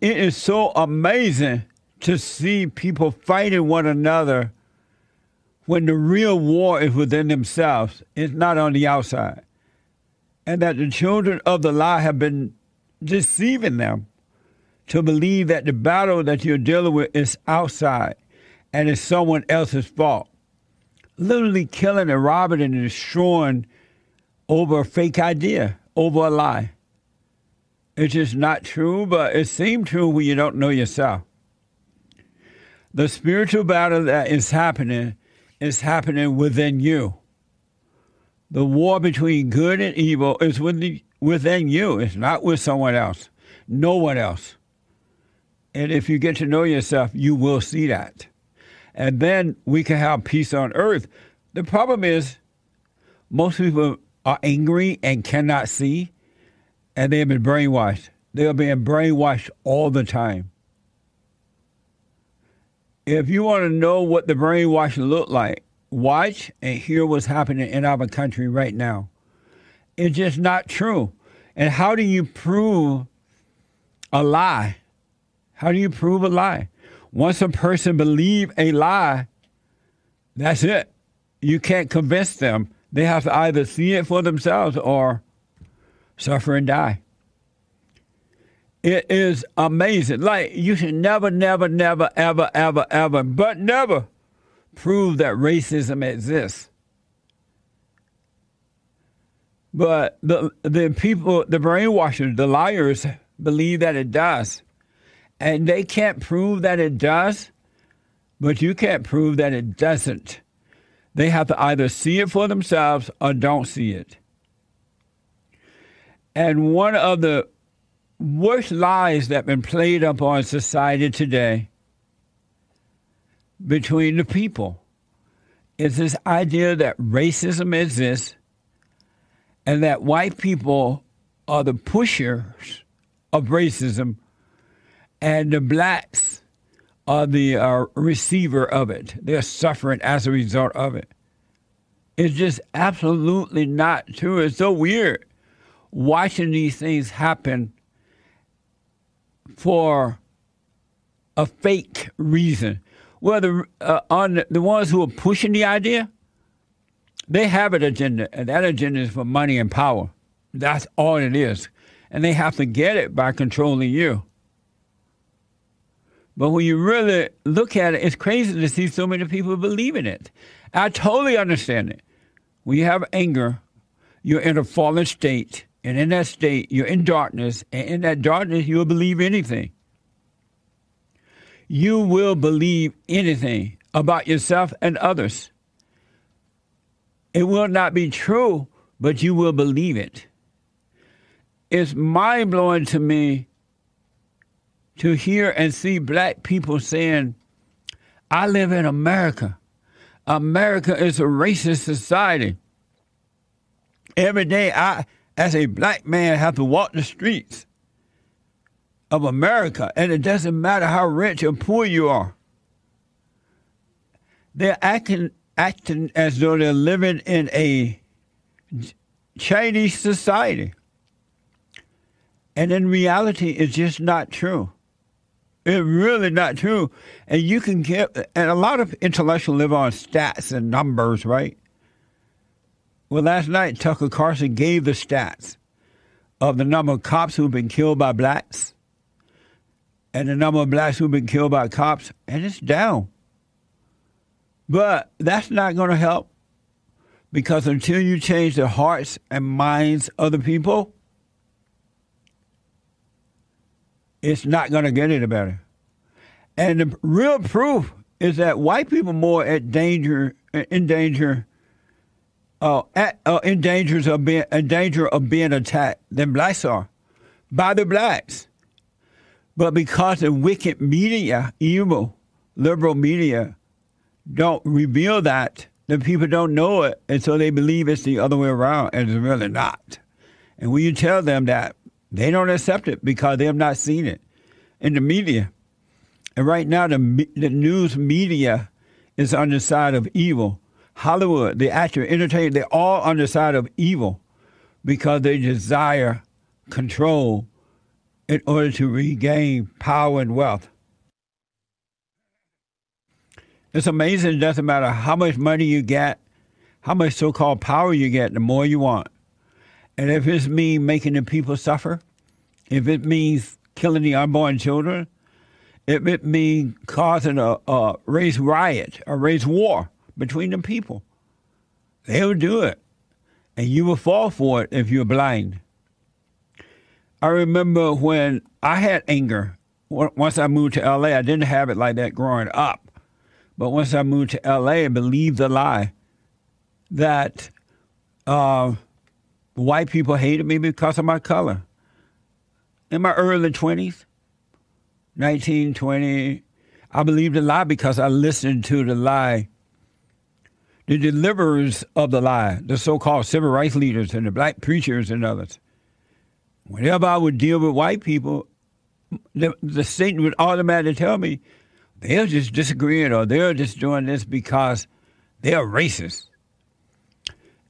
It is so amazing to see people fighting one another when the real war is within themselves. It's not on the outside. And that the children of the lie have been deceiving them to believe that the battle that you're dealing with is outside and it's someone else's fault. Literally killing and robbing and destroying over a fake idea, over a lie. It's just not true, but it seems true when you don't know yourself. The spiritual battle that is happening is happening within you. The war between good and evil is within you. It's not with someone else, no one else. And if you get to know yourself, you will see that. And then we can have peace on earth. The problem is, most people are angry and cannot see and they have been brainwashed. They are being brainwashed all the time. If you want to know what the brainwashing look like, watch and hear what's happening in our country right now. It's just not true. And how do you prove a lie? How do you prove a lie? Once a person believe a lie, that's it. You can't convince them. They have to either see it for themselves or suffer and die. It is amazing. Like you should never, never, never, ever, ever, ever, but never prove that racism exists. But the the people, the brainwashers, the liars, believe that it does, and they can't prove that it does. But you can't prove that it doesn't. They have to either see it for themselves or don't see it. And one of the worst lies that have been played upon society today between the people is this idea that racism exists and that white people are the pushers of racism and the blacks are the uh, receiver of it. They're suffering as a result of it. It's just absolutely not true. It's so weird watching these things happen for a fake reason. Well, the, uh, on the, the ones who are pushing the idea, they have an agenda, and that agenda is for money and power. That's all it is. And they have to get it by controlling you. But when you really look at it, it's crazy to see so many people believe in it. I totally understand it. When you have anger, you're in a fallen state and in that state, you're in darkness. And in that darkness, you'll believe anything. You will believe anything about yourself and others. It will not be true, but you will believe it. It's mind blowing to me to hear and see black people saying, I live in America. America is a racist society. Every day I as a black man have to walk the streets of America, and it doesn't matter how rich or poor you are. They're acting acting as though they're living in a Chinese society. And in reality, it's just not true. It's really not true. And you can get, and a lot of intellectuals live on stats and numbers, right? Well, last night, Tucker Carlson gave the stats of the number of cops who've been killed by blacks and the number of blacks who've been killed by cops, and it's down. But that's not going to help because until you change the hearts and minds of the people, it's not going to get any better. And the real proof is that white people more at danger in danger uh, at, uh, in danger of being in danger of being attacked than blacks are by the blacks. But because the wicked media, evil liberal media, don't reveal that, the people don't know it, and so they believe it's the other way around, and it's really not. And when you tell them that, they don't accept it because they have not seen it in the media. And right now, the, the news media is on the side of evil Hollywood, the actor, entertainment, they're all on the side of evil because they desire control in order to regain power and wealth. It's amazing. It doesn't matter how much money you get, how much so called power you get, the more you want. And if it's me making the people suffer, if it means killing the unborn children, if it means causing a, a race riot, a race war between the people, they'll do it. And you will fall for it if you're blind. I remember when I had anger. Once I moved to LA, I didn't have it like that growing up. But once I moved to LA, I believed the lie that uh, white people hated me because of my color. In my early 20s, 19, 20, I believed the lie because I listened to the lie. The deliverers of the lie, the so called civil rights leaders and the black preachers and others. Whenever I would deal with white people, the, the Satan would automatically tell me, they're just disagreeing or they're just doing this because they're racist.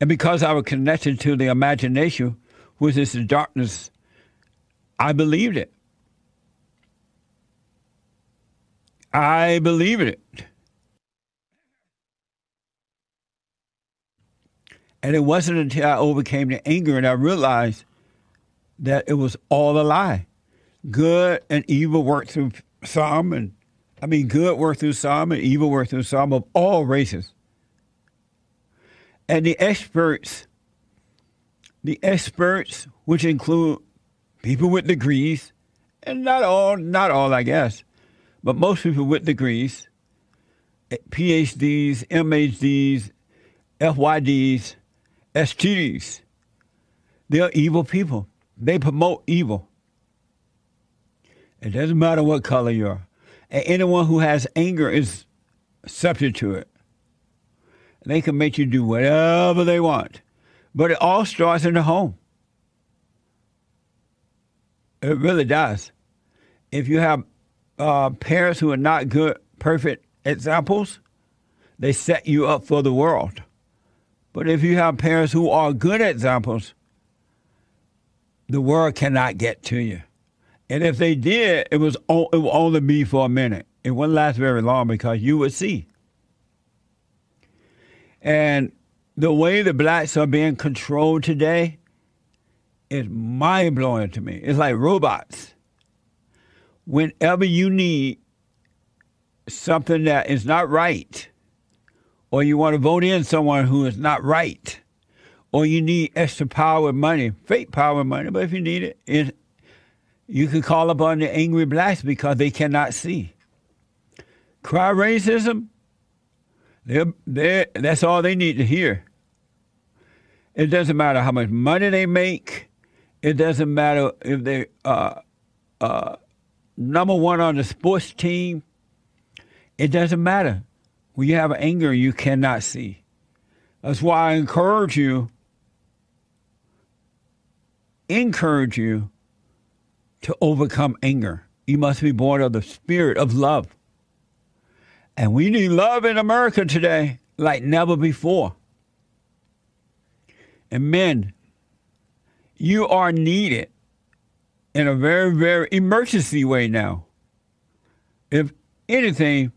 And because I was connected to the imagination, which is the darkness, I believed it. I believed it. And it wasn't until I overcame the anger and I realized that it was all a lie. Good and evil work through some, and I mean, good work through some and evil work through some of all races. And the experts, the experts, which include people with degrees, and not all, not all, I guess, but most people with degrees, eh, PhDs, MHDs, FYDs, STDs, they're evil people. They promote evil. It doesn't matter what color you are. And anyone who has anger is subject to it. They can make you do whatever they want. But it all starts in the home. It really does. If you have uh, parents who are not good, perfect examples, they set you up for the world. But if you have parents who are good examples, the world cannot get to you. And if they did, it was it would only be for a minute. It wouldn't last very long because you would see. And the way the blacks are being controlled today is mind blowing to me. It's like robots. Whenever you need something that is not right, or you want to vote in someone who is not right, or you need extra power and money, fake power and money, but if you need it, it you can call upon the angry blacks because they cannot see. Cry racism, they're, they're, that's all they need to hear. It doesn't matter how much money they make. It doesn't matter if they are uh, uh, number one on the sports team. It doesn't matter. When you have anger, you cannot see. That's why I encourage you, encourage you to overcome anger. You must be born of the spirit of love. And we need love in America today like never before. And men, you are needed in a very, very emergency way now. If anything,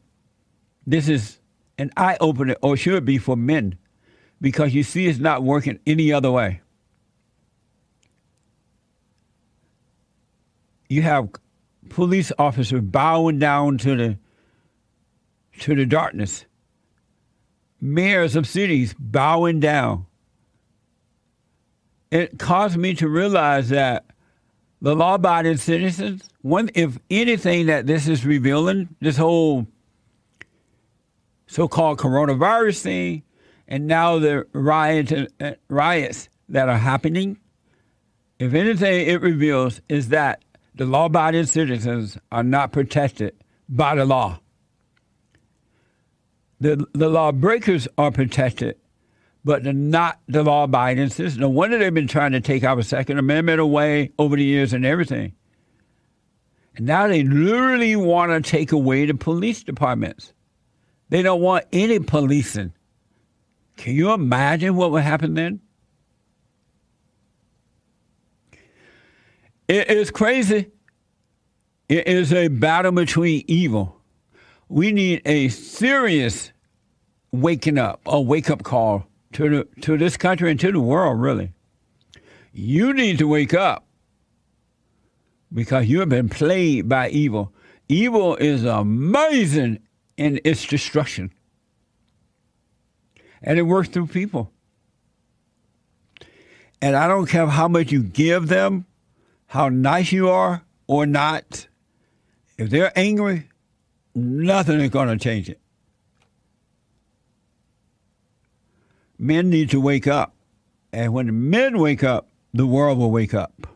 this is an eye opener, or should be for men, because you see it's not working any other way. you have police officers bowing down to the to the darkness. Mayors of cities bowing down. It caused me to realize that the law-abiding citizens, one, if anything that this is revealing, this whole so-called coronavirus thing, and now the riot, uh, riots that are happening, if anything it reveals is that the law abiding citizens are not protected by the law. The, the lawbreakers are protected, but not the law abiding citizens. No wonder they've been trying to take our Second Amendment away over the years and everything. And now they literally want to take away the police departments. They don't want any policing. Can you imagine what would happen then? It is crazy. It is a battle between evil. We need a serious waking up, a wake up call to the, to this country and to the world, really. You need to wake up because you have been played by evil. Evil is amazing in its destruction, and it works through people. And I don't care how much you give them, how nice you are or not. If they're angry, nothing is going to change it. Men need to wake up. And when men wake up, the world will wake up.